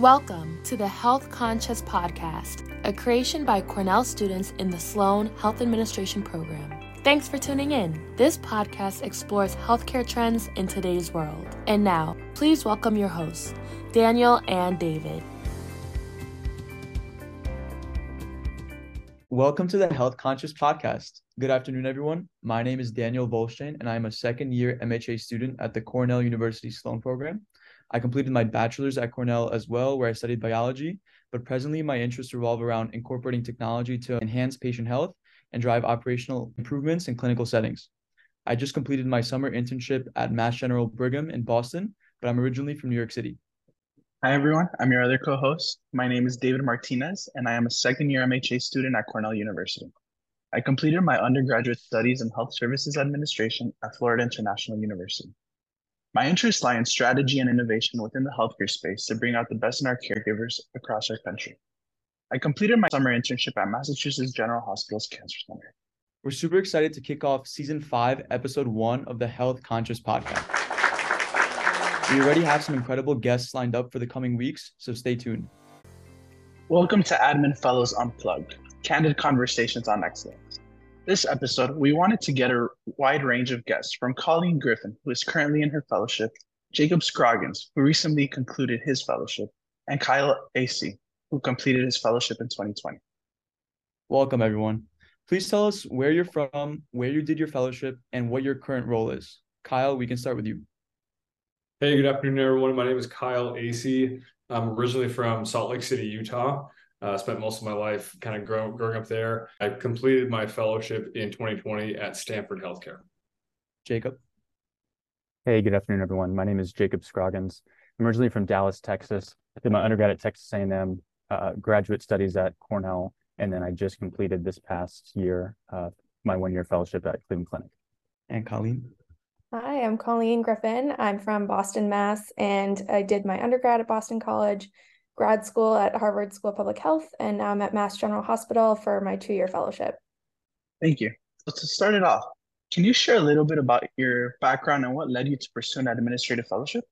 Welcome to the Health Conscious Podcast, a creation by Cornell students in the Sloan Health Administration program. Thanks for tuning in. This podcast explores healthcare trends in today's world. And now, please welcome your hosts, Daniel and David. Welcome to the Health Conscious Podcast. Good afternoon, everyone. My name is Daniel Volstein, and I'm a second year MHA student at the Cornell University Sloan program. I completed my bachelor's at Cornell as well, where I studied biology, but presently my interests revolve around incorporating technology to enhance patient health and drive operational improvements in clinical settings. I just completed my summer internship at Mass General Brigham in Boston, but I'm originally from New York City. Hi, everyone. I'm your other co host. My name is David Martinez, and I am a second year MHA student at Cornell University. I completed my undergraduate studies in health services administration at Florida International University. My interests lie in strategy and innovation within the healthcare space to bring out the best in our caregivers across our country. I completed my summer internship at Massachusetts General Hospital's Cancer Center. We're super excited to kick off season five, episode one of the Health Conscious podcast. We already have some incredible guests lined up for the coming weeks, so stay tuned. Welcome to Admin Fellows Unplugged, candid conversations on excellence. This episode, we wanted to get a wide range of guests from Colleen Griffin, who is currently in her fellowship, Jacob Scroggins, who recently concluded his fellowship, and Kyle Asay, who completed his fellowship in 2020. Welcome, everyone. Please tell us where you're from, where you did your fellowship, and what your current role is. Kyle, we can start with you. Hey, good afternoon, everyone. My name is Kyle Asay. I'm originally from Salt Lake City, Utah. Uh, spent most of my life kind of grow, growing up there. I completed my fellowship in 2020 at Stanford Healthcare. Jacob. Hey, good afternoon, everyone. My name is Jacob Scroggins. I'm originally from Dallas, Texas. I did my undergrad at Texas A&M, uh, graduate studies at Cornell, and then I just completed this past year uh, my one-year fellowship at Cleveland Clinic. And Colleen. Hi, I'm Colleen Griffin. I'm from Boston, Mass, and I did my undergrad at Boston College, grad school at Harvard School of Public Health, and now I'm at Mass General Hospital for my two year fellowship. Thank you. So, to start it off, can you share a little bit about your background and what led you to pursue an administrative fellowship?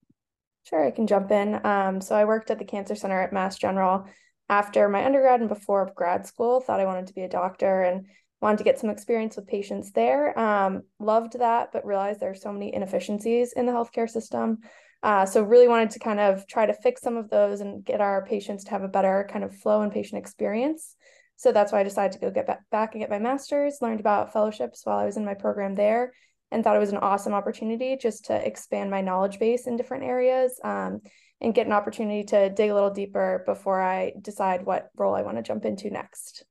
Sure, I can jump in. Um, so, I worked at the Cancer Center at Mass General after my undergrad and before grad school. Thought I wanted to be a doctor and wanted to get some experience with patients there. Um, loved that, but realized there are so many inefficiencies in the healthcare system. Uh, so really wanted to kind of try to fix some of those and get our patients to have a better kind of flow and patient experience. So that's why I decided to go get back and get my master's, learned about fellowships while I was in my program there, and thought it was an awesome opportunity just to expand my knowledge base in different areas um, and get an opportunity to dig a little deeper before I decide what role I want to jump into next.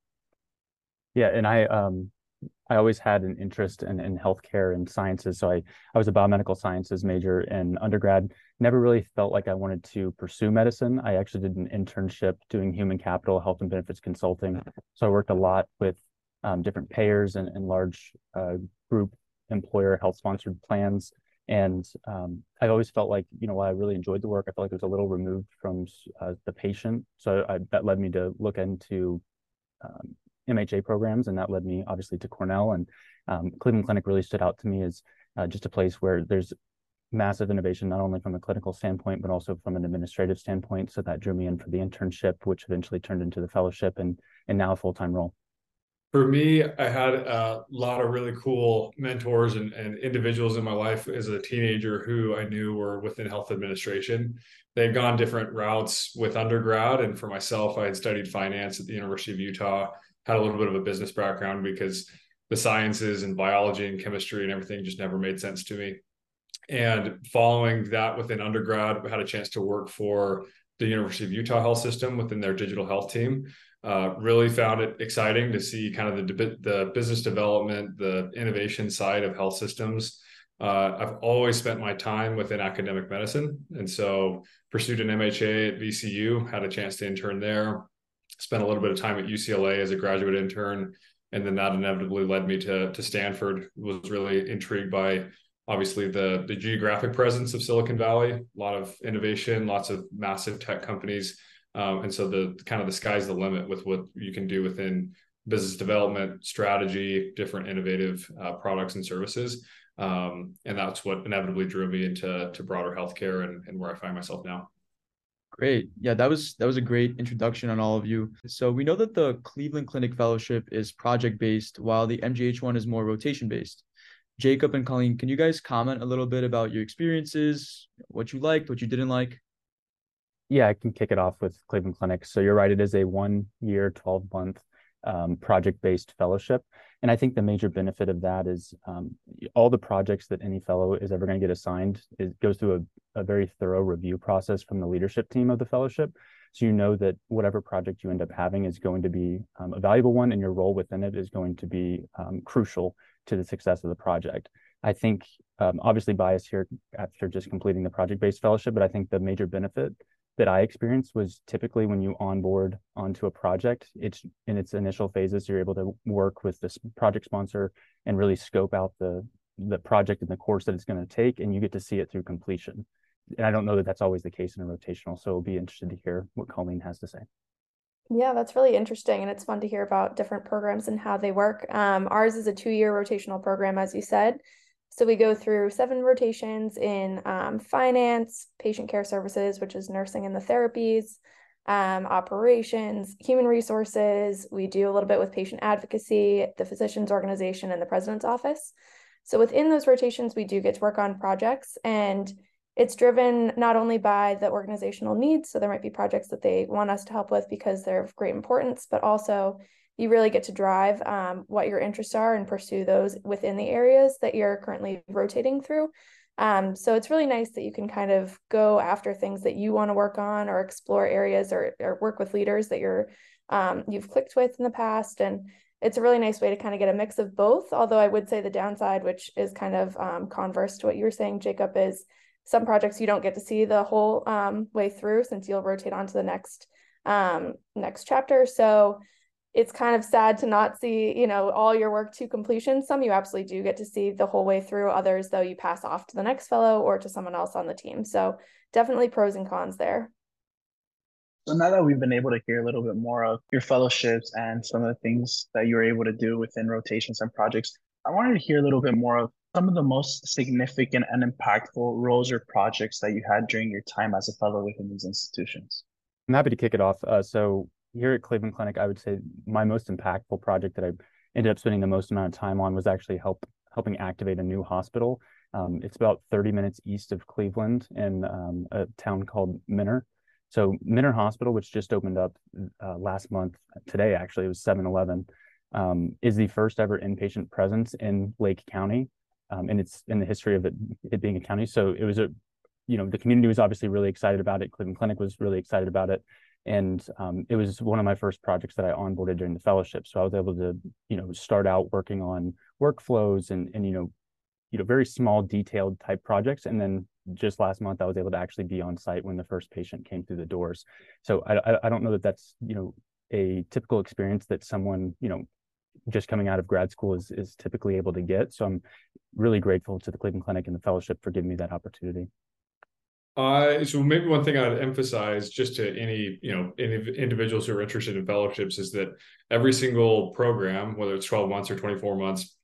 Yeah, and I um I always had an interest in, in healthcare and sciences. So I, I was a biomedical sciences major in undergrad. Never really felt like I wanted to pursue medicine. I actually did an internship doing human capital, health and benefits consulting. So I worked a lot with um, different payers and, and large uh, group employer health sponsored plans. And um, I always felt like, you know, while I really enjoyed the work, I felt like it was a little removed from uh, the patient. So I, that led me to look into um, MHA programs, and that led me obviously to Cornell. And um, Cleveland Clinic really stood out to me as uh, just a place where there's massive innovation, not only from a clinical standpoint, but also from an administrative standpoint. So that drew me in for the internship, which eventually turned into the fellowship and, and now a full time role. For me, I had a lot of really cool mentors and, and individuals in my life as a teenager who I knew were within health administration. They had gone different routes with undergrad. And for myself, I had studied finance at the University of Utah had a little bit of a business background because the sciences and biology and chemistry and everything just never made sense to me. And following that within undergrad, I had a chance to work for the University of Utah Health System within their digital health team. Uh, really found it exciting to see kind of the the business development, the innovation side of health systems. Uh, I've always spent my time within academic medicine, and so pursued an MHA at VCU. Had a chance to intern there spent a little bit of time at UCLA as a graduate intern, and then that inevitably led me to to Stanford. Was really intrigued by obviously the the geographic presence of Silicon Valley, a lot of innovation, lots of massive tech companies, um, and so the kind of the sky's the limit with what you can do within business development, strategy, different innovative uh, products and services. Um, and that's what inevitably drew me into to broader healthcare and, and where I find myself now. Great. Yeah, that was that was a great introduction on all of you. So we know that the Cleveland Clinic Fellowship is project based, while the MGH one is more rotation based. Jacob and Colleen, can you guys comment a little bit about your experiences, what you liked, what you didn't like? Yeah, I can kick it off with Cleveland Clinic. So you're right, it is a one year, 12 month um, project based fellowship. And I think the major benefit of that is um, all the projects that any fellow is ever going to get assigned it goes through a, a very thorough review process from the leadership team of the fellowship. So you know that whatever project you end up having is going to be um, a valuable one, and your role within it is going to be um, crucial to the success of the project. I think um, obviously bias here after just completing the project-based fellowship, but I think the major benefit that I experienced was typically when you onboard onto a project, it's in its initial phases, you're able to work with this project sponsor and really scope out the the project and the course that it's going to take, and you get to see it through completion. And I don't know that that's always the case in a rotational, so I'll be interested to hear what Colleen has to say. Yeah, that's really interesting. And it's fun to hear about different programs and how they work. Um, ours is a two year rotational program, as you said. So we go through seven rotations in um, finance, patient care services, which is nursing and the therapies, um, operations, human resources. We do a little bit with patient advocacy, the physician's organization, and the president's office. So within those rotations, we do get to work on projects and it's driven not only by the organizational needs, so there might be projects that they want us to help with because they're of great importance, but also you really get to drive um, what your interests are and pursue those within the areas that you're currently rotating through. Um, so it's really nice that you can kind of go after things that you want to work on or explore areas or, or work with leaders that you're um, you've clicked with in the past and it's a really nice way to kind of get a mix of both although i would say the downside which is kind of um, converse to what you were saying jacob is some projects you don't get to see the whole um, way through since you'll rotate on to the next um, next chapter. So it's kind of sad to not see, you know, all your work to completion. Some you absolutely do get to see the whole way through. Others, though, you pass off to the next fellow or to someone else on the team. So definitely pros and cons there. So now that we've been able to hear a little bit more of your fellowships and some of the things that you were able to do within rotations and projects, I wanted to hear a little bit more of some of the most significant and impactful roles or projects that you had during your time as a fellow within these institutions? I'm happy to kick it off. Uh, so here at Cleveland Clinic, I would say my most impactful project that I ended up spending the most amount of time on was actually help helping activate a new hospital. Um, it's about 30 minutes east of Cleveland in um, a town called Mentor. So Mentor Hospital, which just opened up uh, last month, today actually, it was 7-Eleven, um, is the first ever inpatient presence in Lake County um, and it's in the history of it, it being a county. So it was a, you know, the community was obviously really excited about it. Cleveland Clinic was really excited about it. And um, it was one of my first projects that I onboarded during the fellowship. So I was able to, you know, start out working on workflows and, and, you know, you know, very small detailed type projects. And then just last month, I was able to actually be on site when the first patient came through the doors. So I, I don't know that that's, you know, a typical experience that someone, you know, just coming out of grad school is is typically able to get. So I'm really grateful to the Cleveland Clinic and the fellowship for giving me that opportunity. Uh, so maybe one thing I'd emphasize just to any, you know, any individuals who are interested in fellowships is that every single program, whether it's 12 months or 24 months,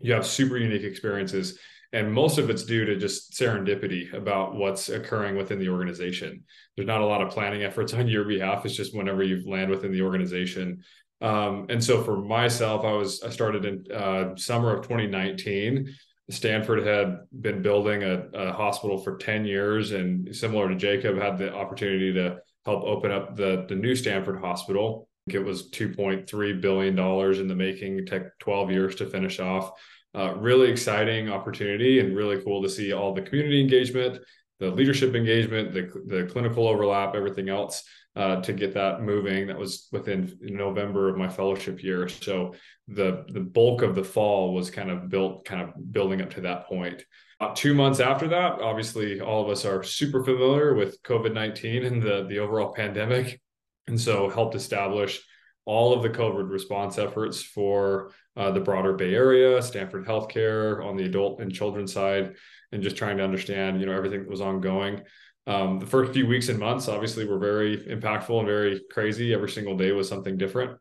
you have super unique experiences. And most of it's due to just serendipity about what's occurring within the organization. There's not a lot of planning efforts on your behalf. It's just whenever you land within the organization, um, and so for myself, I was I started in uh, summer of 2019. Stanford had been building a, a, hospital for 10 years, and similar to Jacob, had the opportunity to help open up the the new Stanford hospital. It was 2.3 billion dollars in the making. Took 12 years to finish off. Uh, really exciting opportunity, and really cool to see all the community engagement, the leadership engagement, the the clinical overlap, everything else uh, to get that moving. That was within November of my fellowship year. So the the bulk of the fall was kind of built, kind of building up to that point. About two months after that, obviously, all of us are super familiar with COVID nineteen and the the overall pandemic, and so helped establish all of the COVID response efforts for uh, the broader Bay Area, Stanford Healthcare on the adult and children side, and just trying to understand, you know, everything that was ongoing. Um, the first few weeks and months, obviously, were very impactful and very crazy. Every single day was something different.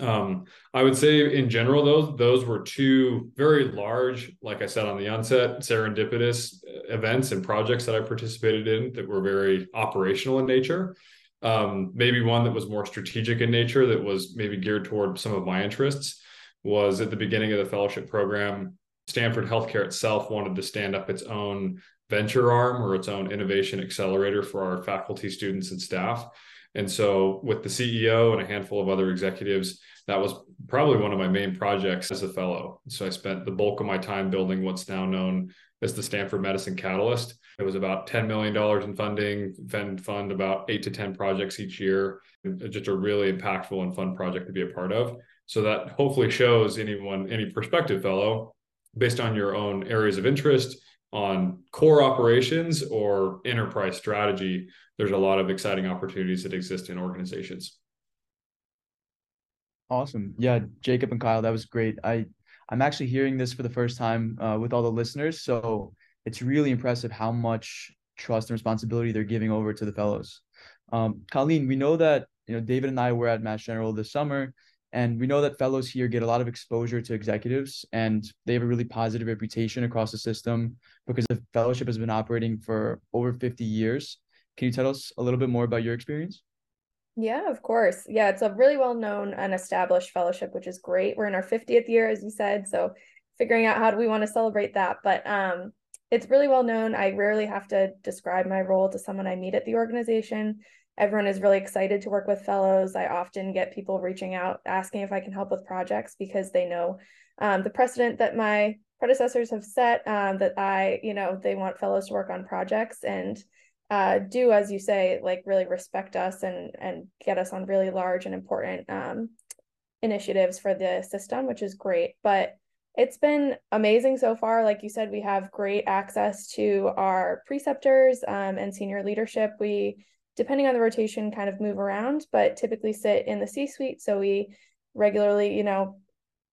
Um, I would say in general, those those were two very large, like I said on the onset, serendipitous events and projects that I participated in that were very operational in nature. Um, maybe one that was more strategic in nature, that was maybe geared toward some of my interests, was at the beginning of the fellowship program. Stanford Healthcare itself wanted to stand up its own venture arm or its own innovation accelerator for our faculty, students, and staff. And so, with the CEO and a handful of other executives, that was probably one of my main projects as a fellow. So, I spent the bulk of my time building what's now known as the Stanford Medicine Catalyst. It was about $10 million in funding, and fund about eight to 10 projects each year. Just a really impactful and fun project to be a part of. So, that hopefully shows anyone, any prospective fellow, based on your own areas of interest, on core operations or enterprise strategy, there's a lot of exciting opportunities that exist in organizations. Awesome. Yeah, Jacob and Kyle, that was great. I I'm actually hearing this for the first time uh, with all the listeners, so it's really impressive how much trust and responsibility they're giving over to the fellows. Um, Colleen, we know that you know David and I were at Mass General this summer, and we know that fellows here get a lot of exposure to executives, and they have a really positive reputation across the system because the fellowship has been operating for over 50 years. Can you tell us a little bit more about your experience? Yeah, of course. Yeah, it's a really well known and established fellowship, which is great. We're in our 50th year, as you said. So figuring out how do we want to celebrate that. But um, it's really well known. I rarely have to describe my role to someone I meet at the organization. Everyone is really excited to work with fellows. I often get people reaching out asking if I can help with projects because they know um, the precedent that my predecessors have set um, that I, you know, they want fellows to work on projects and uh, do as you say like really respect us and and get us on really large and important um, initiatives for the system which is great. But it's been amazing so far. Like you said we have great access to our preceptors um, and senior leadership. We depending on the rotation kind of move around but typically sit in the c suite so we regularly you know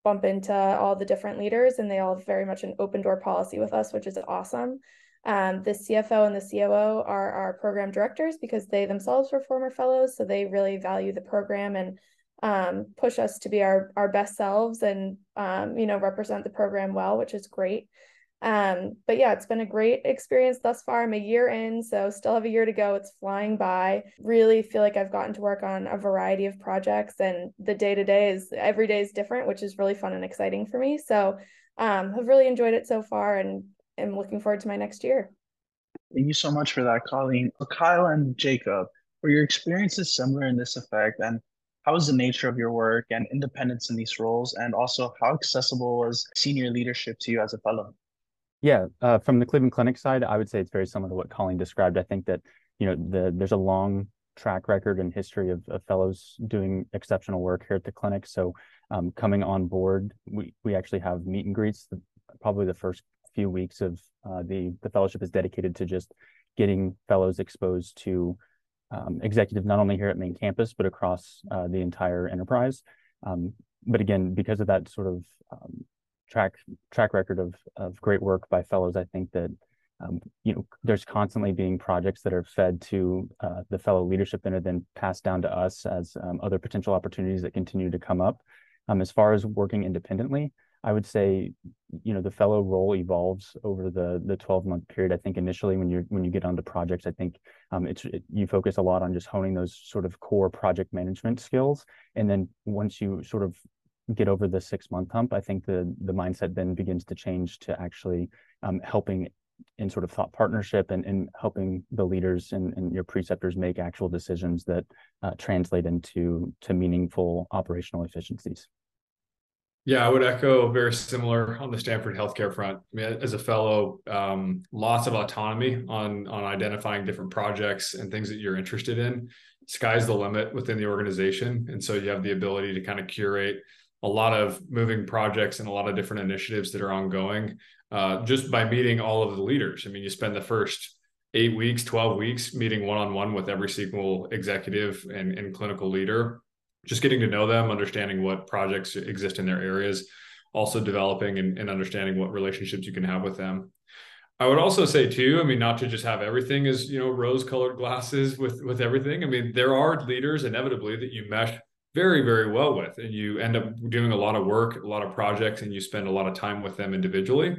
bump into all the different leaders and they all have very much an open door policy with us which is awesome. Um, the CFO and the COO are our program directors because they themselves were former fellows, so they really value the program and um, push us to be our our best selves and um, you know represent the program well, which is great. Um, but yeah, it's been a great experience thus far. I'm a year in, so still have a year to go. It's flying by. Really feel like I've gotten to work on a variety of projects, and the day to day is every day is different, which is really fun and exciting for me. So um, have really enjoyed it so far, and am looking forward to my next year. Thank you so much for that, Colleen. Kyle and Jacob, were your experiences similar in this effect? And how was the nature of your work and independence in these roles? And also, how accessible was senior leadership to you as a fellow? Yeah, uh, from the Cleveland Clinic side, I would say it's very similar to what Colleen described. I think that you know the there's a long track record and history of, of fellows doing exceptional work here at the clinic. So um, coming on board, we we actually have meet and greets. The, probably the first few weeks of uh, the the fellowship is dedicated to just getting fellows exposed to um, executive not only here at main campus but across uh, the entire enterprise. Um, but again, because of that sort of um, track track record of of great work by fellows, I think that um, you know there's constantly being projects that are fed to uh, the fellow leadership and are then passed down to us as um, other potential opportunities that continue to come up. Um, as far as working independently, I would say, you know, the fellow role evolves over the the 12 month period. I think initially when you when you get onto projects, I think um, it's it, you focus a lot on just honing those sort of core project management skills, and then once you sort of get over the six month hump, I think the the mindset then begins to change to actually um, helping in sort of thought partnership and, and helping the leaders and, and your preceptors make actual decisions that uh, translate into to meaningful operational efficiencies. Yeah, I would echo very similar on the Stanford healthcare front. I mean, as a fellow, um, lots of autonomy on on identifying different projects and things that you're interested in. Sky's the limit within the organization, and so you have the ability to kind of curate a lot of moving projects and a lot of different initiatives that are ongoing uh, just by meeting all of the leaders. I mean, you spend the first eight weeks, twelve weeks meeting one on one with every single executive and, and clinical leader just getting to know them, understanding what projects exist in their areas, also developing and, and understanding what relationships you can have with them. I would also say too, I mean, not to just have everything as you know rose-colored glasses with with everything. I mean, there are leaders inevitably that you mesh very, very well with. And you end up doing a lot of work, a lot of projects, and you spend a lot of time with them individually.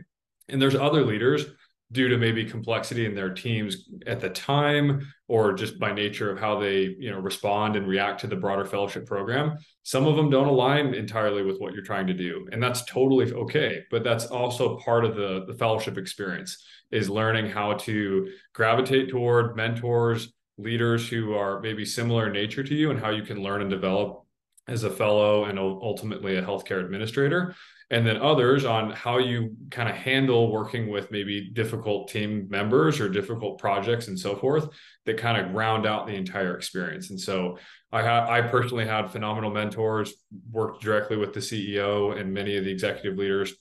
And there's other leaders due to maybe complexity in their teams at the time or just by nature of how they you know respond and react to the broader fellowship program some of them don't align entirely with what you're trying to do and that's totally okay but that's also part of the the fellowship experience is learning how to gravitate toward mentors leaders who are maybe similar in nature to you and how you can learn and develop as a fellow and ultimately a healthcare administrator and then others on how you kind of handle working with maybe difficult team members or difficult projects and so forth that kind of round out the entire experience. And so i ha- i personally had phenomenal mentors worked directly with the ceo and many of the executive leaders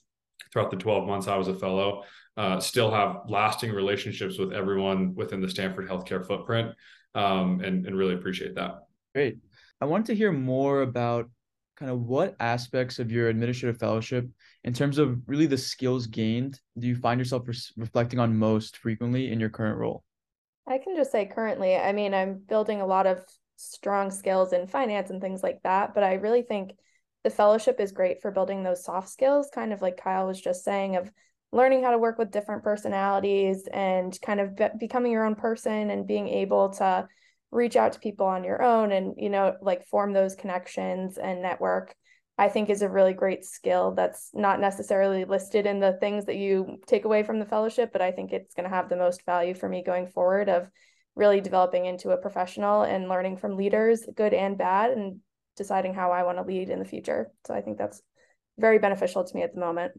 throughout the 12 months i was a fellow. Uh, still have lasting relationships with everyone within the stanford healthcare footprint um, and, and really appreciate that. Great i wanted to hear more about kind of what aspects of your administrative fellowship in terms of really the skills gained do you find yourself re- reflecting on most frequently in your current role? I can just say currently i mean i'm building a lot of strong skills in finance and things like that but i really think the fellowship is great for building those soft skills kind of like kyle was just saying of learning how to work with different personalities and kind of be- becoming your own person and being able to reach out to people on your own and you know like form those connections and network i think is a really great skill that's not necessarily listed in the things that you take away from the fellowship but i think it's going to have the most value for me going forward of really developing into a professional and learning from leaders good and bad and deciding how i want to lead in the future. So i think that's very beneficial to me at the moment.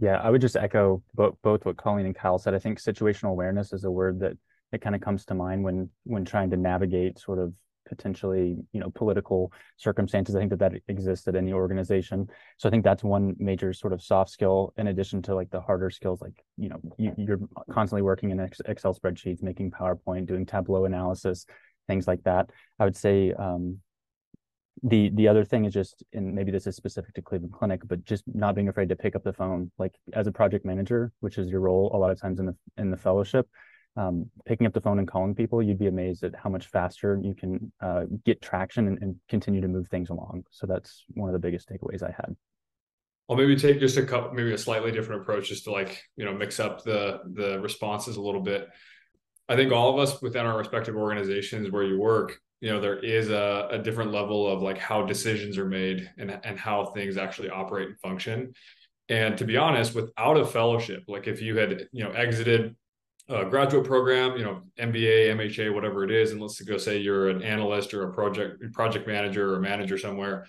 Yeah i would just echo both both what colleen and kyle said. I think situational awareness is a word that it kind of comes to mind when when trying to navigate sort of potentially you know political circumstances. I think that that exists at any organization. So i think that's one major sort of soft skill in addition to like the harder skills like you know you, you're constantly working in excel spreadsheets making powerpoint doing tableau analysis things like that. I would say um, the the other thing is just and maybe this is specific to cleveland clinic but just not being afraid to pick up the phone like as a project manager which is your role a lot of times in the in the fellowship um, picking up the phone and calling people, you'd be amazed at how much faster you can uh, get traction and, and, continue to move things along. So that's one of the biggest takeaways I had. I'll maybe take just a couple, maybe a slightly different approach, just to like you know mix up the the responses a little bit. I think all of us within our respective organizations where you work, you know, there is a, a different level of like how decisions are made and and how things actually operate and function. And to be honest, without a fellowship, like if you had you know exited a graduate program, you know, MBA, MHA, whatever it is, and let's go say you're an analyst or a project project manager or manager somewhere,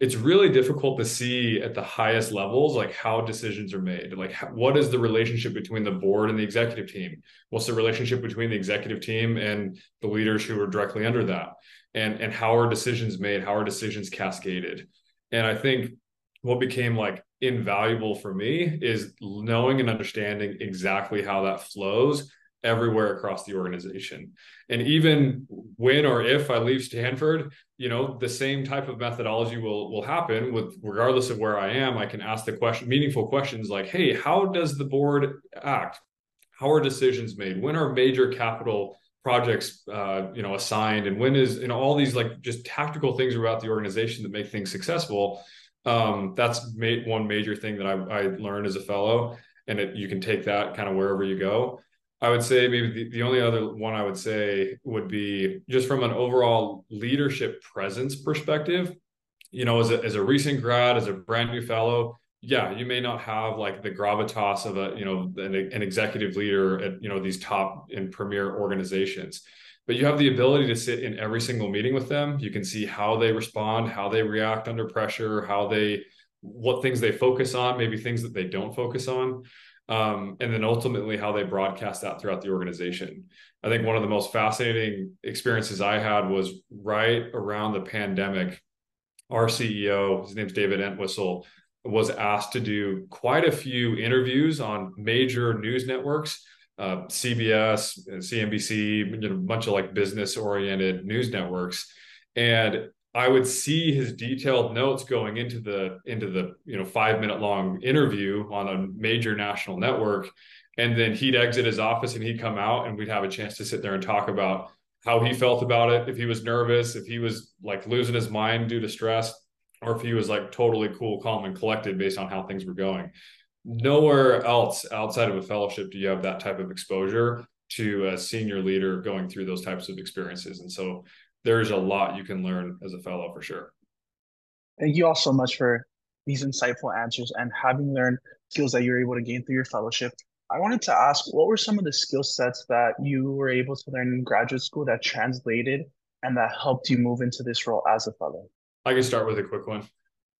it's really difficult to see at the highest levels like how decisions are made. Like what is the relationship between the board and the executive team? What's the relationship between the executive team and the leaders who are directly under that? And and how are decisions made? How are decisions cascaded? And I think what became like invaluable for me is knowing and understanding exactly how that flows everywhere across the organization. And even when or if I leave Stanford, you know, the same type of methodology will will happen with regardless of where I am, I can ask the question meaningful questions like, "Hey, how does the board act? How are decisions made? When are major capital projects uh, you know assigned and when is you know all these like just tactical things about the organization that make things successful um, that's ma- one major thing that I, I learned as a fellow, and it, you can take that kind of wherever you go. I would say maybe the, the only other one I would say would be just from an overall leadership presence perspective. You know, as a, as a recent grad, as a brand new fellow, yeah, you may not have like the gravitas of a you know an, an executive leader at you know these top and premier organizations but you have the ability to sit in every single meeting with them. You can see how they respond, how they react under pressure, how they, what things they focus on, maybe things that they don't focus on. Um, and then ultimately how they broadcast that throughout the organization. I think one of the most fascinating experiences I had was right around the pandemic. Our CEO, his name's David Entwistle, was asked to do quite a few interviews on major news networks uh, CBS, CNBC, you know, a bunch of like business oriented news networks. And I would see his detailed notes going into the into the you know five minute long interview on a major national network, and then he'd exit his office and he'd come out and we'd have a chance to sit there and talk about how he felt about it, if he was nervous, if he was like losing his mind due to stress, or if he was like totally cool, calm, and collected based on how things were going. Nowhere else outside of a fellowship do you have that type of exposure to a senior leader going through those types of experiences. And so there's a lot you can learn as a fellow for sure. Thank you all so much for these insightful answers and having learned skills that you're able to gain through your fellowship. I wanted to ask what were some of the skill sets that you were able to learn in graduate school that translated and that helped you move into this role as a fellow? I can start with a quick one.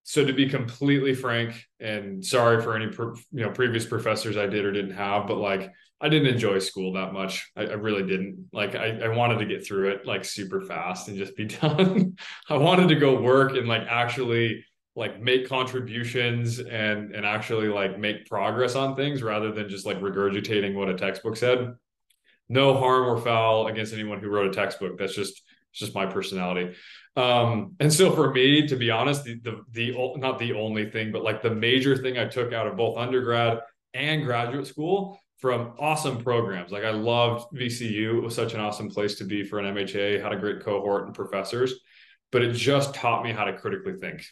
So to be completely frank, and sorry for any you know previous professors I did or didn't have, but like I didn't enjoy school that much. I, I really didn't. Like I, I wanted to get through it like super fast and just be done. I wanted to go work and like actually like make contributions and and actually like make progress on things rather than just like regurgitating what a textbook said no harm or foul against anyone who wrote a textbook that's just it's just my personality um and so for me to be honest the, the the not the only thing but like the major thing i took out of both undergrad and graduate school from awesome programs. Like i loved vcu it was such an awesome place to be for an mha had a great cohort and professors but it just taught me how to critically think.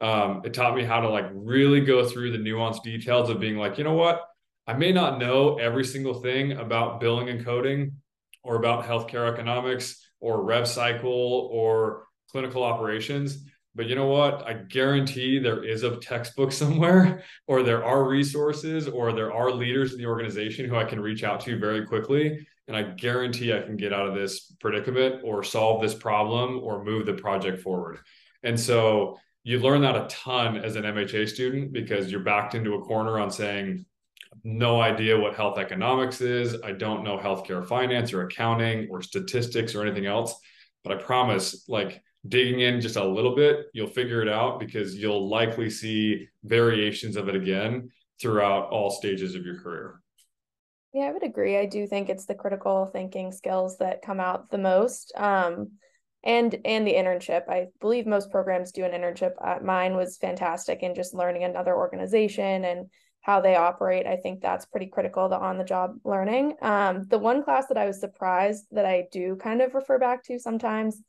Um, it taught me how to like really go through the nuanced details of being like, you know what? I may not know every single thing about billing and coding or about healthcare economics or rev cycle or clinical operations. But you know what? I guarantee there is a textbook somewhere, or there are resources, or there are leaders in the organization who I can reach out to very quickly. And I guarantee I can get out of this predicament or solve this problem or move the project forward. And so you learn that a ton as an MHA student because you're backed into a corner on saying, no idea what health economics is. I don't know healthcare finance or accounting or statistics or anything else. But I promise, like digging in just a little bit, you'll figure it out because you'll likely see variations of it again throughout all stages of your career. Yeah, I would agree. I do think it's the critical thinking skills that come out the most. Um, and and the internship i believe most programs do an internship uh, mine was fantastic in just learning another organization and how they operate i think that's pretty critical the on the job learning um, the one class that i was surprised that i do kind of refer back to sometimes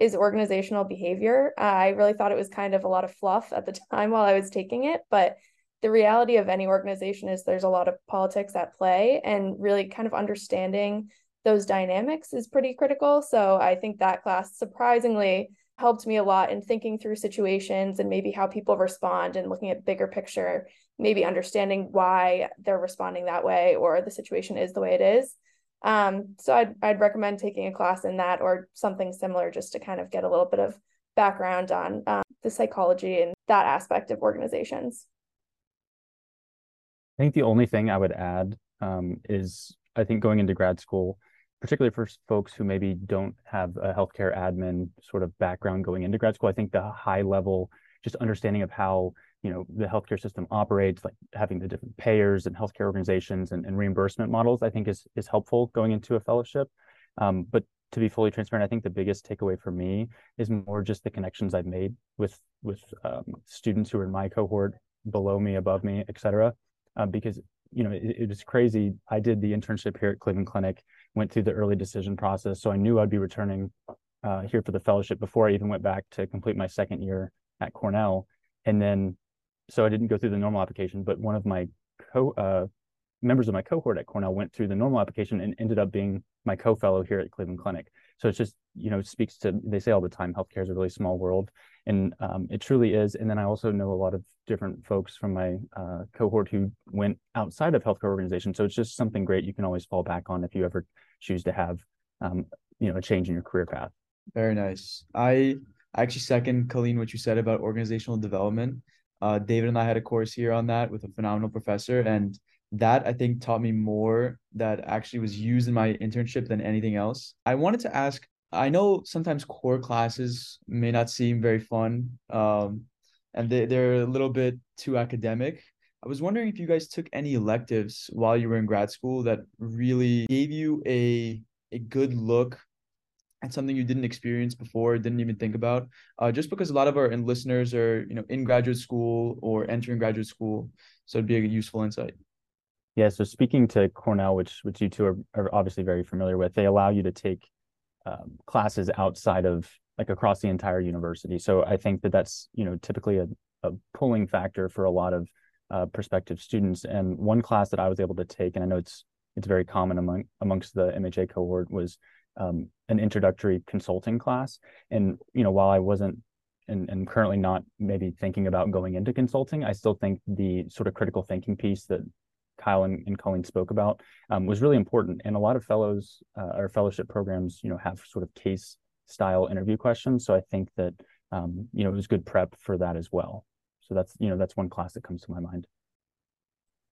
is organizational behavior uh, i really thought it was kind of a lot of fluff at the time while i was taking it but the reality of any organization is there's a lot of politics at play and really kind of understanding those dynamics is pretty critical. So I think that class surprisingly helped me a lot in thinking through situations and maybe how people respond and looking at bigger picture, maybe understanding why they're responding that way or the situation is the way it is. Um, so I'd I'd recommend taking a class in that or something similar just to kind of get a little bit of background on um, the psychology and that aspect of organizations. I think the only thing I would add um, is I think going into grad school, particularly for folks who maybe don't have a healthcare admin sort of background going into grad school, I think the high level just understanding of how you know the healthcare system operates, like having the different payers and healthcare organizations and, and reimbursement models, I think is is helpful going into a fellowship. Um, but to be fully transparent, I think the biggest takeaway for me is more just the connections I've made with with um, students who are in my cohort, below me, above me, et cetera. Um, because you know, it, it was crazy. I did the internship here at Cleveland Clinic, went through the early decision process. So I knew I'd be returning uh, here for the fellowship before I even went back to complete my second year at Cornell. And then, so I didn't go through the normal application, but one of my co uh, members of my cohort at Cornell went through the normal application and ended up being my co-fellow here at Cleveland Clinic. So it's just, you know, speaks to, they say all the time, healthcare is a really small world and um, it truly is. And then I also know a lot of different folks from my uh, cohort who went outside of healthcare organizations. So it's just something great you can always fall back on if you ever choose to have, um, you know, a change in your career path. Very nice. I actually second Colleen what you said about organizational development. Uh, David and I had a course here on that with a phenomenal professor, and that I think taught me more that actually was used in my internship than anything else. I wanted to ask I know sometimes core classes may not seem very fun, um, and they, they're a little bit too academic. I was wondering if you guys took any electives while you were in grad school that really gave you a a good look at something you didn't experience before, didn't even think about. Uh, just because a lot of our listeners are, you know, in graduate school or entering graduate school, so it'd be a useful insight. Yeah. So speaking to Cornell, which which you two are, are obviously very familiar with, they allow you to take um, classes outside of like across the entire university. So I think that that's you know typically a, a pulling factor for a lot of uh, prospective students. And one class that I was able to take, and I know it's it's very common among amongst the MHA cohort, was um, an introductory consulting class. And you know, while I wasn't and, and currently not maybe thinking about going into consulting, I still think the sort of critical thinking piece that Kyle and, and Colleen spoke about um, was really important. And a lot of fellows uh, or fellowship programs, you know, have sort of case style interview questions. So I think that um, you know it was good prep for that as well. So that's you know that's one class that comes to my mind.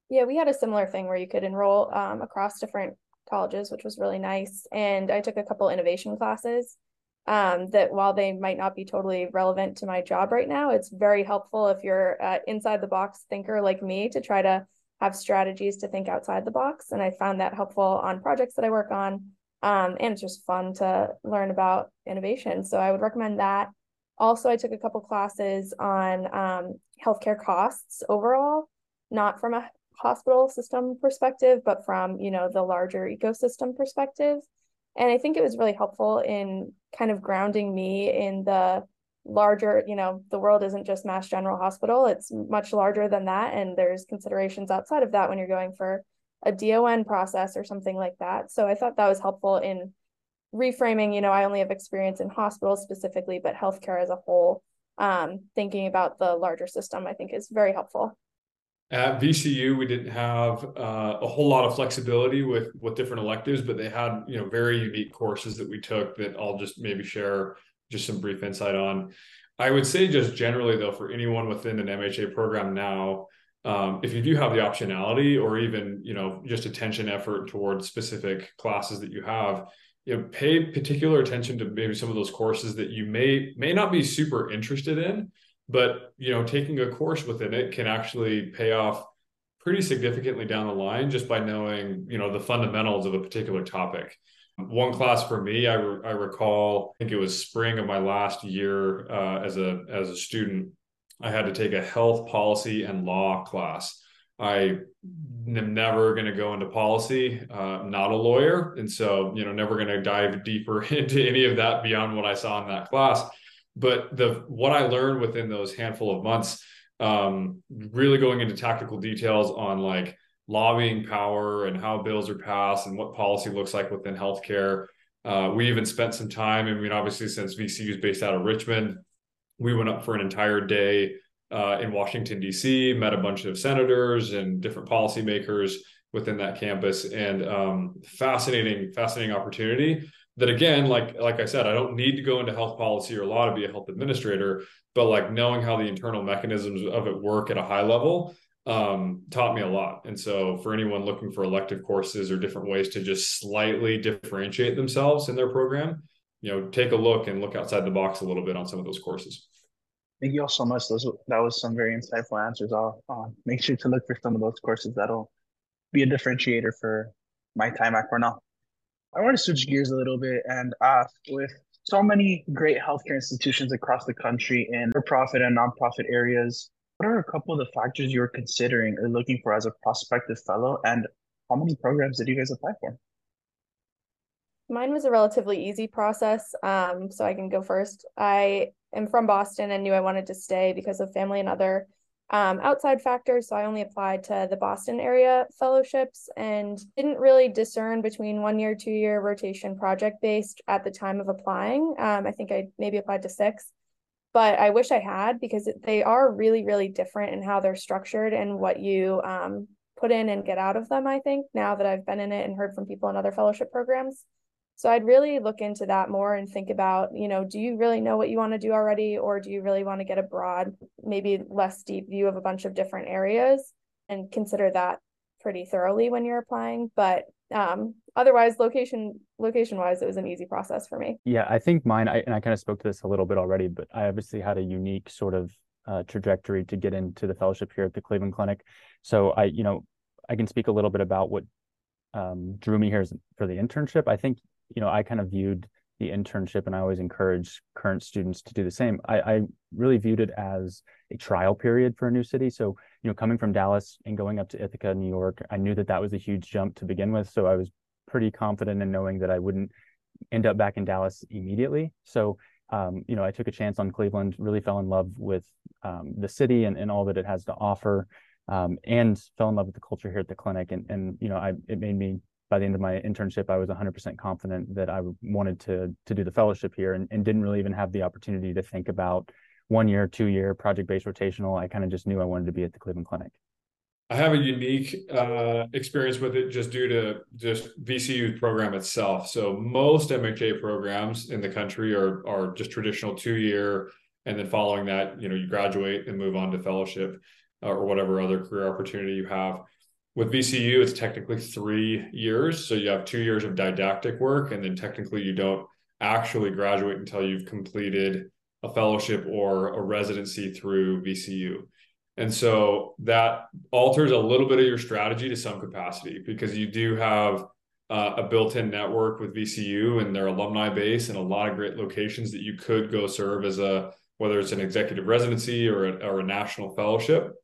Yeah, we had a similar thing where you could enroll um, across different colleges, which was really nice. And I took a couple innovation classes um, that while they might not be totally relevant to my job right now, it's very helpful if you're an inside the box thinker like me to try to have strategies to think outside the box. And I found that helpful on projects that I work on. Um, and it's just fun to learn about innovation. So I would recommend that. Also, I took a couple classes on um, healthcare costs overall, not from a hospital system perspective, but from you know the larger ecosystem perspective. And I think it was really helpful in kind of grounding me in the larger, you know, the world isn't just Mass General Hospital, it's much larger than that. And there's considerations outside of that when you're going for a DON process or something like that. So I thought that was helpful in reframing, you know, I only have experience in hospitals specifically, but healthcare as a whole, um, thinking about the larger system, I think is very helpful. At VCU, we didn't have uh, a whole lot of flexibility with with different electives, but they had you know very unique courses that we took that I'll just maybe share just some brief insight on. I would say just generally though, for anyone within an MHA program now, um, if you do have the optionality or even you know just attention effort towards specific classes that you have, you know pay particular attention to maybe some of those courses that you may may not be super interested in but you know taking a course within it can actually pay off pretty significantly down the line just by knowing you know the fundamentals of a particular topic. One class for me i, re- I recall i think it was spring of my last year uh, as a as a student i had to take a health policy and law class. I am never going to go into policy, uh, not a lawyer. And so, you know, never going to dive deeper into any of that beyond what I saw in that class but the what I learned within those handful of months, um, really going into tactical details on like lobbying power and how bills are passed and what policy looks like within healthcare. Uh, we even spent some time. I mean, obviously, since VCU is based out of Richmond, we went up for an entire day uh, in Washington D.C., met a bunch of senators and different policymakers within that campus, and um, fascinating, fascinating opportunity that again like like i said i don't need to go into health policy or law to be a health administrator but like knowing how the internal mechanisms of it work at a high level um, taught me a lot. And so for anyone looking for elective courses or different ways to just slightly differentiate themselves in their program you know take a look and look outside the box a little bit on some of those courses. Thank you all so much. Those that was some very insightful answers. I'll uh, make sure to look for some of those courses that'll be a differentiator for my time at cornell I want to switch gears a little bit and ask with so many great healthcare institutions across the country in for-profit and nonprofit areas, what are a couple of the factors you're considering or looking for as a prospective fellow, and how many programs did you guys apply for? Mine was a relatively easy process, um, so I can go first. I am from Boston and knew I wanted to stay because of family and other um, outside factors. So I only applied to the Boston area fellowships and didn't really discern between one year, two year rotation project based at the time of applying. Um, I think I maybe applied to six, but I wish I had because they are really, really different in how they're structured and what you um, put in and get out of them. I think now that I've been in it and heard from people in other fellowship programs. So I'd really look into that more and think about, you know, do you really know what you want to do already, or do you really want to get a broad, maybe less deep view of a bunch of different areas and consider that pretty thoroughly when you're applying. But um, otherwise, location location wise, it was an easy process for me. Yeah, I think mine, I, and I kind of spoke to this a little bit already, but I obviously had a unique sort of uh, trajectory to get into the fellowship here at the Cleveland Clinic. So I, you know, I can speak a little bit about what um, drew me here for the internship. I think you know, I kind of viewed the internship, and I always encourage current students to do the same. I, I really viewed it as a trial period for a new city. So, you know, coming from Dallas and going up to Ithaca, New York, I knew that that was a huge jump to begin with. So I was pretty confident in knowing that I wouldn't end up back in Dallas immediately. So um, you know, I took a chance on Cleveland, really fell in love with um, the city and, and all that it has to offer, um, and fell in love with the culture here at the clinic. And, and you know, I, it made me, by the end of my internship, I was 100% confident that I wanted to, to do the fellowship here and, and didn't really even have the opportunity to think about one year, two year project based rotational. I kind of just knew I wanted to be at the Cleveland Clinic. I have a unique uh, experience with it just due to just VCU program itself. So most MHA programs in the country are are just traditional two year, and then following that, you know, you graduate and move on to fellowship uh, or whatever other career opportunity you have. With VCU, it's technically three years. So you have two years of didactic work, and then technically you don't actually graduate until you've completed a fellowship or a residency through VCU. And so that alters a little bit of your strategy to some capacity because you do have uh, a built-in network with VCU and their alumni base and a lot of great locations that you could go serve as a whether it's an executive residency or a, or a national fellowship.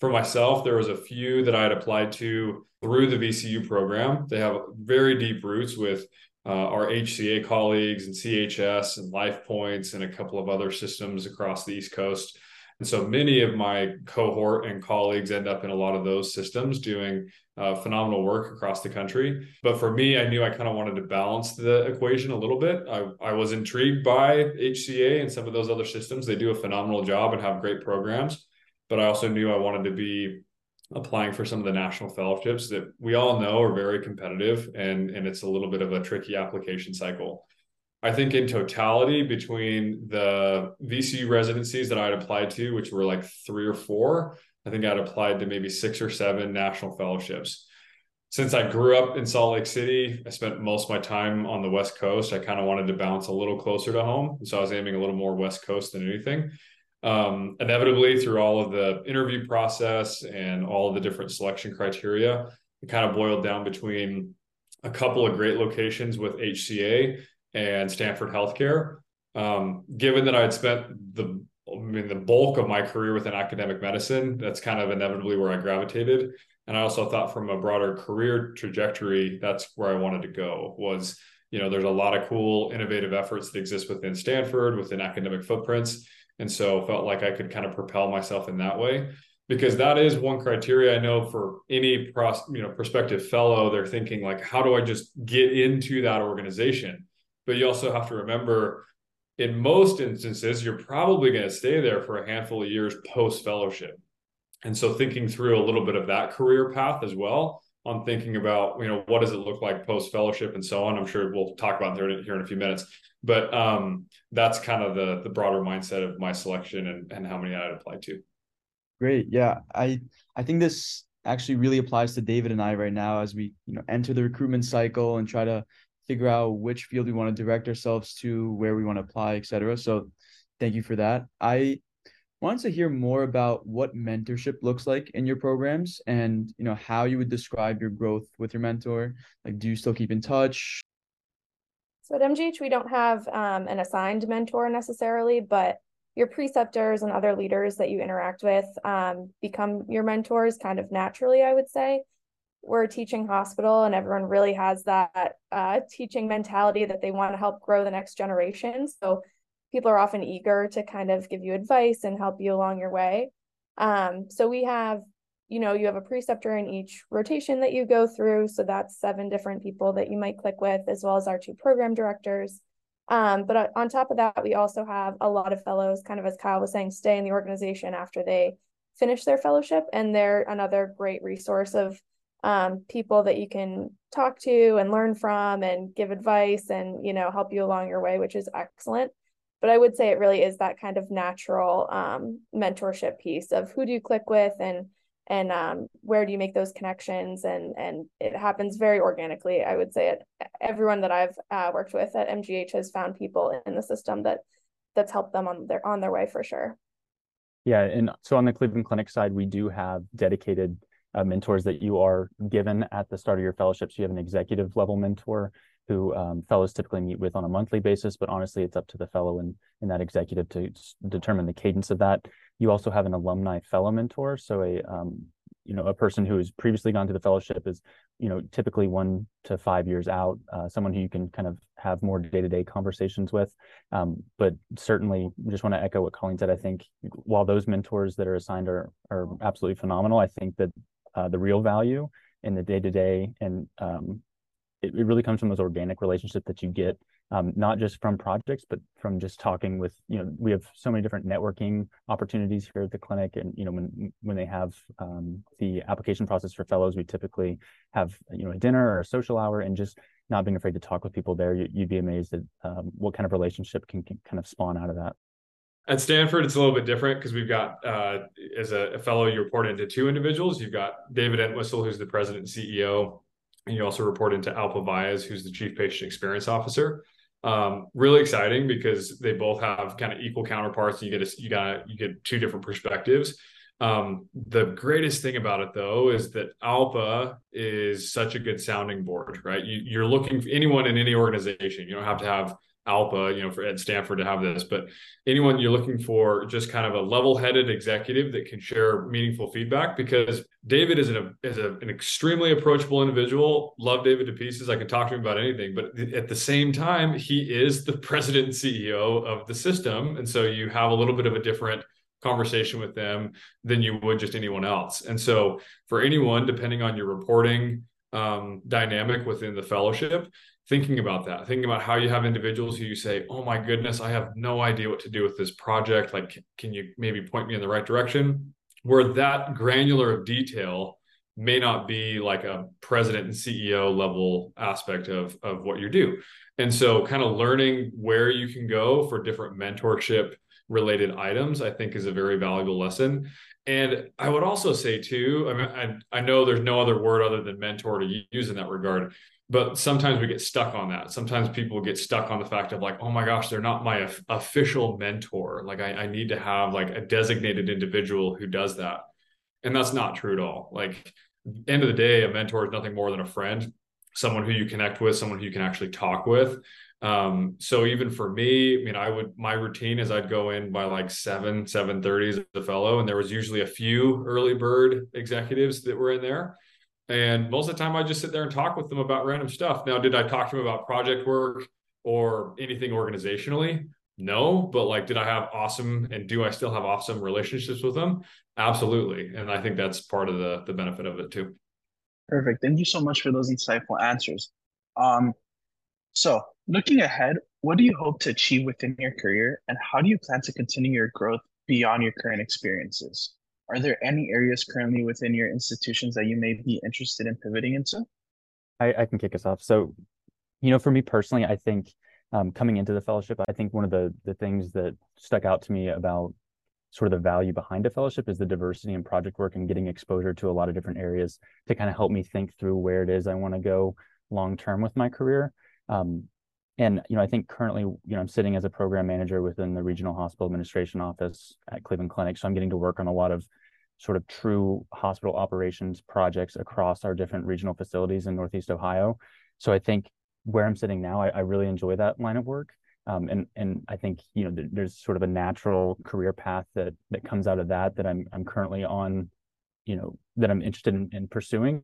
For myself, there was a few that I had applied to through the VCU program. They have very deep roots with uh, our HCA colleagues and CHS and Life Points and a couple of other systems across the East Coast and so many of my cohort and colleagues end up in a lot of those systems doing uh, phenomenal work across the country. But for me, I knew I kind of wanted to balance the equation a little bit. I, I was intrigued by HCA and some of those other systems. They do a phenomenal job and have great programs. But I also knew I wanted to be applying for some of the national fellowships that we all know are very competitive and, and it's a little bit of a tricky application cycle. I think in totality, between the VCU residencies that I had applied to, which were like three or four, I think I'd applied to maybe six or seven national fellowships. Since I grew up in Salt Lake City, I spent most of my time on the West Coast. I kind of wanted to bounce a little closer to home. So I was aiming a little more West Coast than anything. Um, inevitably, through all of the interview process and all of the different selection criteria, it kind of boiled down between a couple of great locations with HCA and Stanford Healthcare. Um, given that I had spent the I mean the bulk of my career within academic medicine, that's kind of inevitably where I gravitated. And I also thought from a broader career trajectory, that's where I wanted to go was, you know, there's a lot of cool innovative efforts that exist within Stanford, within academic footprints. And so felt like I could kind of propel myself in that way because that is one criteria I know for any pros, you know prospective fellow. They're thinking like, how do I just get into that organization? but you also have to remember in most instances you're probably going to stay there for a handful of years post fellowship and so thinking through a little bit of that career path as well on thinking about you know what does it look like post fellowship and so on i'm sure we'll talk about there here in a few minutes but um, that's kind of the the broader mindset of my selection and, and how many i'd apply to great yeah i i think this actually really applies to david and i right now as we you know enter the recruitment cycle and try to figure out which field we want to direct ourselves to, where we want to apply, etc. So thank you for that. I wanted to hear more about what mentorship looks like in your programs and you know how you would describe your growth with your mentor. Like do you still keep in touch? So at MGH, we don't have um, an assigned mentor necessarily, but your preceptors and other leaders that you interact with um, become your mentors kind of naturally, I would say we're a teaching hospital and everyone really has that uh, teaching mentality that they want to help grow the next generation. So people are often eager to kind of give you advice and help you along your way. Um, so we have, you know, you have a preceptor in each rotation that you go through. So that's seven different people that you might click with, as well as our two program directors. Um, but on top of that, we also have a lot of fellows, kind of as Kyle was saying, stay in the organization after they finish their fellowship. And they're another great resource of um, people that you can talk to and learn from and give advice and you know help you along your way which is excellent but i would say it really is that kind of natural um, mentorship piece of who do you click with and and um, where do you make those connections? And and it happens very organically. I would say it everyone that i've uh, worked with at mgh has found people in the system that that's helped them on their on their way for sure. Yeah and so on the cleveland clinic side we do have dedicated uh, mentors that you are given at the start of your fellowships. You have an executive level mentor who um, fellows typically meet with on a monthly basis, but honestly, it's up to the fellow and, and that executive to determine the cadence of that. You also have an alumni fellow mentor. So a um, you know a person who has previously gone to the fellowship is you know typically one to five years out uh, someone who you can kind of have more day-to-day conversations with um, but certainly just want to echo what colleen said i think while those mentors that are assigned are are absolutely phenomenal i think that uh, the real value in the day-to-day and um, it, it really comes from those organic relationships that you get um, not just from projects, but from just talking with, you know, we have so many different networking opportunities here at the clinic. And, you know, when, when they have um, the application process for fellows, we typically have, you know, a dinner or a social hour and just not being afraid to talk with people there. You, would be amazed at um, what kind of relationship can, can kind of spawn out of that. At Stanford, it's a little bit different because we've got, uh, as a, a, fellow, you report into two individuals. You've got David Entwistle, who's the president and CEO, you also report into Alpa Vyas, who's the chief patient experience officer um, really exciting because they both have kind of equal counterparts. You get a, you got you get two different perspectives. Um, the greatest thing about it though is that Alpa is such a good sounding board, right? You, you're looking for anyone in any organization. You don't have to have Alpa, you know, for at Stanford to have this, but anyone you're looking for just kind of a level-headed executive that can share meaningful feedback because David is an is a, an extremely approachable individual. Love David to pieces. I can talk to him about anything, but at the same time, he is the president and CEO of the system, and so you have a little bit of a different conversation with them than you would just anyone else. And so for anyone, depending on your reporting um, dynamic within the fellowship, thinking about that, thinking about how you have individuals who you say, "Oh my goodness, I have no idea what to do with this project. Like, can you maybe point me in the right direction?" Where that granular of detail may not be like a president and CEO level aspect of of what you do. And so kind of learning where you can go for different mentorship related items, I think is a very valuable lesson. And I would also say too, I mean, I, I know there's no other word other than mentor to use in that regard but sometimes we get stuck on that. Sometimes people get stuck on the fact of like, oh my gosh, they're not my official mentor. Like I, I need to have like a designated individual who does that. And that's not true at all. Like end of the day, a mentor is nothing more than a friend, someone who you connect with, someone who you can actually talk with. Um, so even for me, I mean, I would my routine is I'd go in by like seven, seven thirty as a fellow, and there was usually a few early bird executives that were in there. And most of the time, I just sit there and talk with them about random stuff. Now, did I talk to them about project work or anything organizationally? No, but like, did I have awesome and do I still have awesome relationships with them? Absolutely. And I think that's part of the the benefit of it too. Perfect. Thank you so much for those insightful answers. Um, so looking ahead, what do you hope to achieve within your career and how do you plan to continue your growth beyond your current experiences? Are there any areas currently within your institutions that you may be interested in pivoting into? I, I can kick us off. So, you know, for me personally, I think um, coming into the fellowship, I think one of the the things that stuck out to me about sort of the value behind a fellowship is the diversity in project work and getting exposure to a lot of different areas to kind of help me think through where it is I want to go long term with my career. Um, and you know, I think currently, you know, I'm sitting as a program manager within the regional hospital administration office at Cleveland Clinic, so I'm getting to work on a lot of sort of true hospital operations projects across our different regional facilities in Northeast Ohio. So I think where I'm sitting now, I, I really enjoy that line of work. Um, and and I think you know th- there's sort of a natural career path that that comes out of that that I'm I'm currently on, you know, that I'm interested in, in pursuing.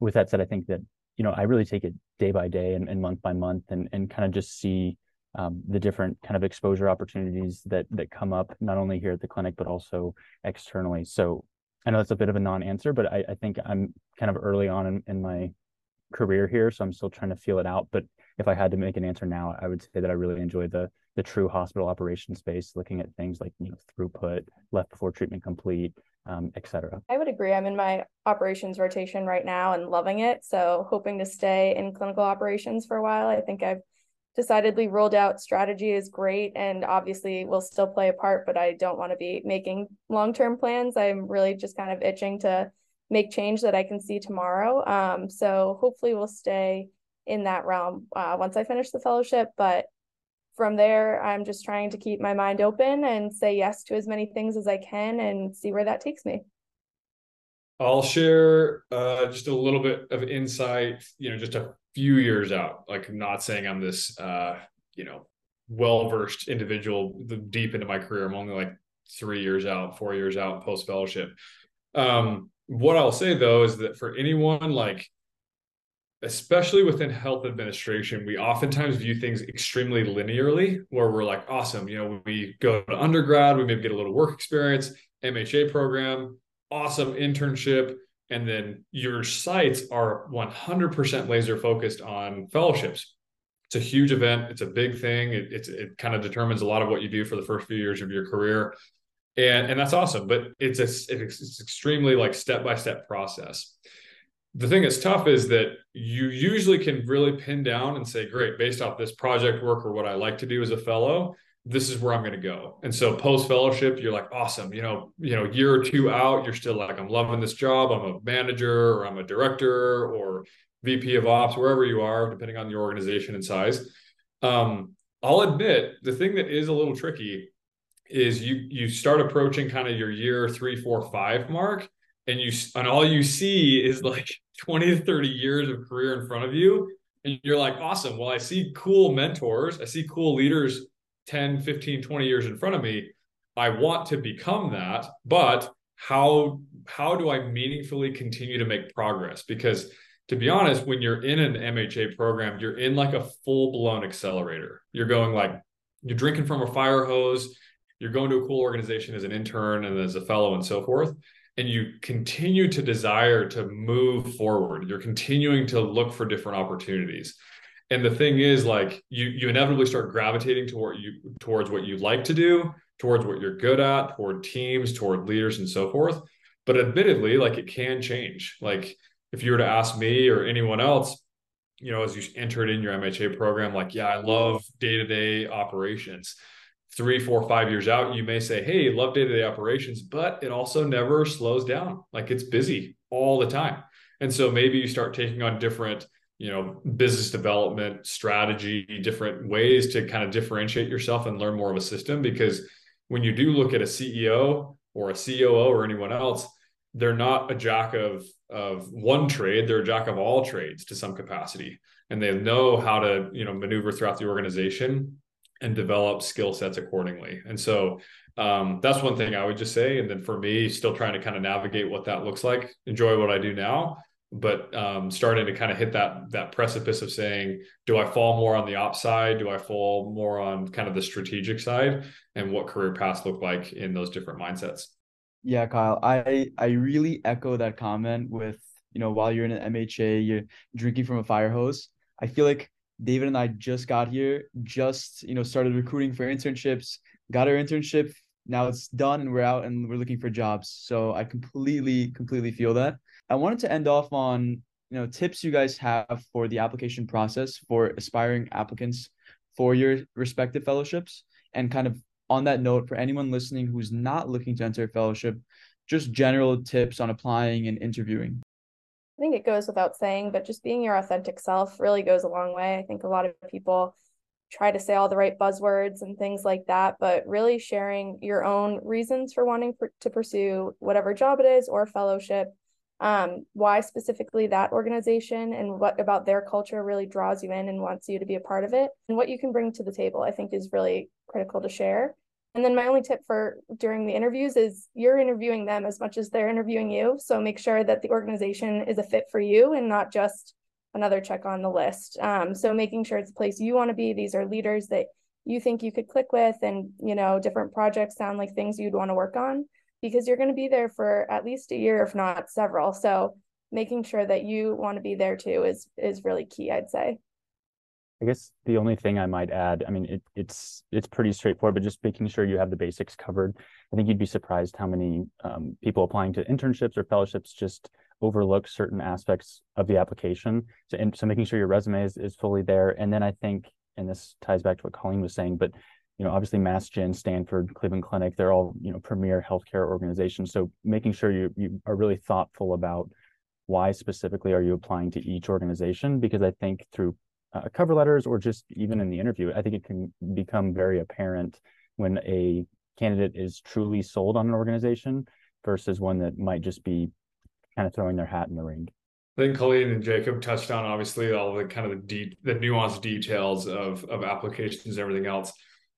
With that said, I think that you know I really take it day by day and, and month by month and and kind of just see um, the different kind of exposure opportunities that that come up not only here at the clinic but also externally. So I know that's a bit of a non-answer, but I, I think I'm kind of early on in, in, my career here, so I'm still trying to feel it out. But if I had to make an answer now, I would say that I really enjoy the the true hospital operation space, looking at things like you know throughput, left before treatment complete, um, et cetera. I would agree. I'm in my operations rotation right now and loving it. So hoping to stay in clinical operations for a while. I think I've decidedly rolled out strategy is great and obviously will still play a part, but I don't want to be making long term plans. I'm really just kind of itching to make change that I can see tomorrow. Um, so hopefully we'll stay in that realm uh, once I finish the fellowship. But from there, I'm just trying to keep my mind open and say yes to as many things as I can and see where that takes me. I'll share uh, just a little bit of insight, you know, just a few years out. Like, I'm not saying I'm this, uh, you know, well versed individual deep into my career. I'm only like three years out, four years out post fellowship. Um, what I'll say though is that for anyone like especially within health administration, we oftentimes view things extremely linearly, where we're like, awesome, you know, we go to undergrad, we maybe get a little work experience, MHA program, awesome internship, and then your sites are 100% laser focused on fellowships. It's a huge event. It's a big thing. It, it's, it kind of determines a lot of what you do for the first few years of your career. And, and that's awesome, but it's a, it's extremely like step-by-step process the thing that's tough is that you usually can really pin down and say, great, based off this project work or what I like to do as a fellow, this is where I'm going to go. And so post fellowship, you're like, awesome. You know, you know, year or two out, you're still like, I'm loving this job. I'm a manager or I'm a director or VP of ops, wherever you are, depending on your organization and size. Um, I'll admit the thing that is a little tricky is you you start approaching kind of your year three, four, five mark, and you and all you see is like 20 to 30 years of career in front of you and you're like awesome. Well i see cool mentors. I see cool leaders 10 15 20 years in front of me. I want to become that but how how do i meaningfully continue to make progress? Because to be honest when you're in an mha program you're in like a full blown accelerator. You're going like you're drinking from a fire hose. You're going to a cool organization as an intern and as a fellow and so forth and you continue to desire to move forward. You're continuing to look for different opportunities. And the thing is like you you inevitably start gravitating toward you towards what you like to do towards what you're good at toward teams toward leaders and so forth. But admittedly like it can change. Like if you were to ask me or anyone else you know as you entered in your mha program like yeah i love day-to-day operations three, four, five years out, you may say, Hey, love day to day operations, but it also never slows down. Like it's busy all the time. And so maybe you start taking on different, you know, business development strategy, different ways to kind of differentiate yourself and learn more of a system. Because when you do look at a CEO or a COO or anyone else, they're not a jack of of one trade they're a jack of all trades to some capacity and they know how to you know maneuver throughout the organization and develop skill sets accordingly. And so um, that's one thing I would just say. And then for me, still trying to kind of navigate what that looks like, enjoy what I do now, but um, starting to kind of hit that that precipice of saying, do I fall more on the ops side? Do I fall more on kind of the strategic side? And what career paths look like in those different mindsets? Yeah, Kyle, I I really echo that comment with you know while you're in an MHA, you're drinking from a fire hose. I feel like David and I just got here, just you know started recruiting for internships, got our internship. Now it's done and we're out and we're looking for jobs. So I completely completely feel that. I wanted to end off on you know tips you guys have for the application process for aspiring applicants for your respective fellowships and kind of on that note for anyone listening who's not looking to enter a fellowship just general tips on applying and interviewing I think it goes without saying, but just being your authentic self really goes a long way. I think a lot of people try to say all the right buzzwords and things like that, but really sharing your own reasons for wanting to pursue whatever job it is or fellowship, um, why specifically that organization and what about their culture really draws you in and wants you to be a part of it, and what you can bring to the table, I think is really critical to share. And then my only tip for during the interviews is you're interviewing them as much as they're interviewing you. So make sure that the organization is a fit for you and not just another check on the list. Um, so making sure it's a place you want to be. These are leaders that you think you could click with, and you know different projects sound like things you'd want to work on because you're going to be there for at least a year, if not several. So making sure that you want to be there too is is really key, I'd say. I guess the only thing I might add, I mean, it, it's it's pretty straightforward, but just making sure you have the basics covered. I think you'd be surprised how many um, people applying to internships or fellowships just overlook certain aspects of the application. So, and, so making sure your resume is, is fully there. And then I think, and this ties back to what Colleen was saying, but you know, obviously Mass Gen, Stanford, Cleveland Clinic, they're all, you know, premier healthcare organizations. So making sure you you are really thoughtful about why specifically are you applying to each organization? Because I think through uh, cover letters or just even in the interview, I think it can become very apparent when a candidate is truly sold on an organization versus one that might just be kind of throwing their hat in the ring. I think Colleen and Jacob touched on obviously all the kind of the de- the nuanced details of of applications and everything else.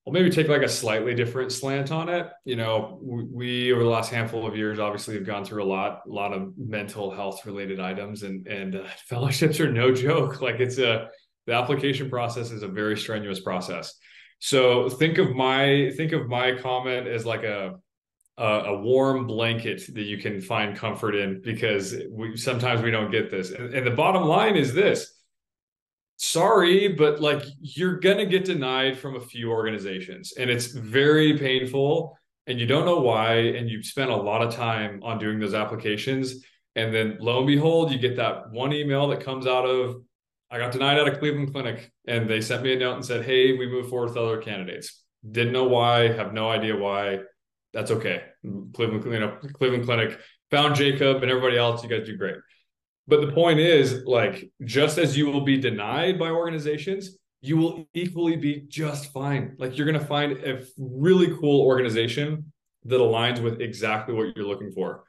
I'll maybe take like a slightly different slant on it. You know, we, we, over the last handful of years, obviously have gone through a lot, a lot of mental health related items, and and uh, fellowships are no joke. Like it's a the application process is a very strenuous process. So think of my think of my comment as like a a, a warm blanket that you can find comfort in because we sometimes we don't get this. And, and the bottom line is this sorry, but like you're to get denied from a few organizations and it's very painful and you don't know why. And you've spent a lot of time on doing those applications. And then lo and behold, you get that one email that comes out of, I got denied at a Cleveland clinic and they sent me a note and said, Hey, we move forward with other candidates. Didn't know why, have no idea why. That's okay. Cleveland, you know, Cleveland Clinic found Jacob and everybody else. You guys do great. But the point is, like, just as you will be denied by organizations, you will equally be just fine. Like, you're going to find a really cool organization that aligns with exactly what you're looking for.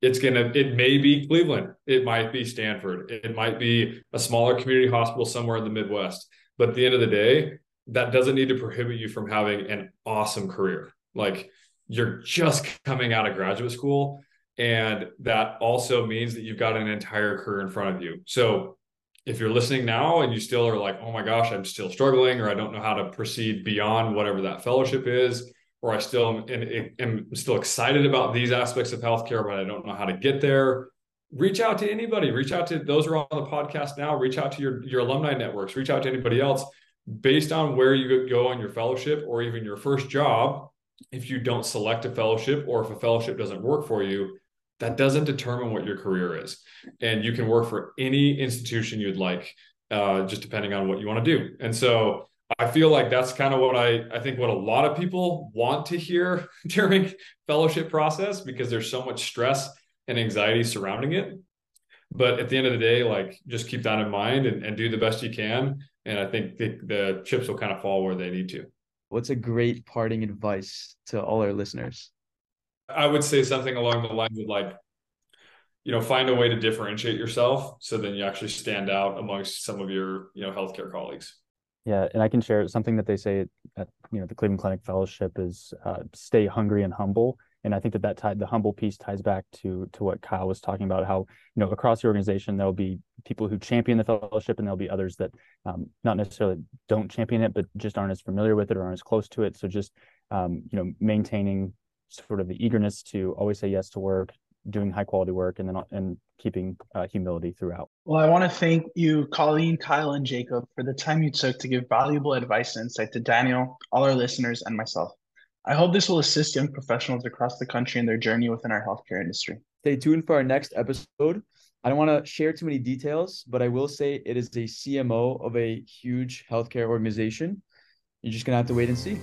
It's going to, it may be Cleveland, it might be Stanford, it might be a smaller community hospital somewhere in the Midwest. But at the end of the day, that doesn't need to prohibit you from having an awesome career. Like, you're just coming out of graduate school and that also means that you've got an entire career in front of you. So if you're listening now and you still are like, oh my gosh, I'm still struggling, or I don't know how to proceed beyond whatever that fellowship is, or I still am, am still excited about these aspects of healthcare, but I don't know how to get there. Reach out to anybody. Reach out to those who are on the podcast now. Reach out to your your alumni networks. Reach out to anybody else based on where you go on your fellowship or even your first job. If you don't select a fellowship or if a fellowship doesn't work for you, that doesn't determine what your career is. And you can work for any institution you'd like, uh, just depending on what you want to do. And so I feel like that's kind of what I, I think what a lot of people want to hear during fellowship process because there's so much stress and anxiety surrounding it. But at the end of the day, like just keep that in mind and, and do the best you can. And I think the, the chips will kind of fall where they need to. What's a great parting advice to all our listeners? I would say something along the lines of like, you know, find a way to differentiate yourself so then you actually stand out amongst some of your, you know, healthcare colleagues. Yeah, and I can share something that they say at you know the Cleveland Clinic Fellowship is uh, stay hungry and humble. And I think that that the humble piece ties back to to what Kyle was talking about. How you know across the organization there'll be people who champion the fellowship, and there'll be others that um, not necessarily don't champion it, but just aren't as familiar with it or aren't as close to it. So just um, you know maintaining sort of the eagerness to always say yes to work, doing high quality work, and then and keeping uh, humility throughout. Well, I want to thank you, Colleen, Kyle, and Jacob, for the time you took to give valuable advice and insight to Daniel, all our listeners, and myself. I hope this will assist young professionals across the country in their journey within our healthcare industry. Stay tuned for our next episode. I don't want to share too many details, but I will say it is a CMO of a huge healthcare organization. You're just going to have to wait and see.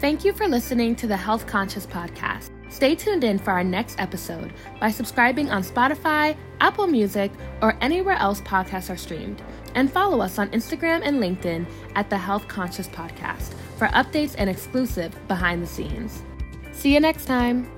Thank you for listening to the Health Conscious Podcast. Stay tuned in for our next episode by subscribing on Spotify, Apple Music, or anywhere else podcasts are streamed. And follow us on Instagram and LinkedIn at the Health Conscious Podcast for updates and exclusive behind the scenes. See you next time.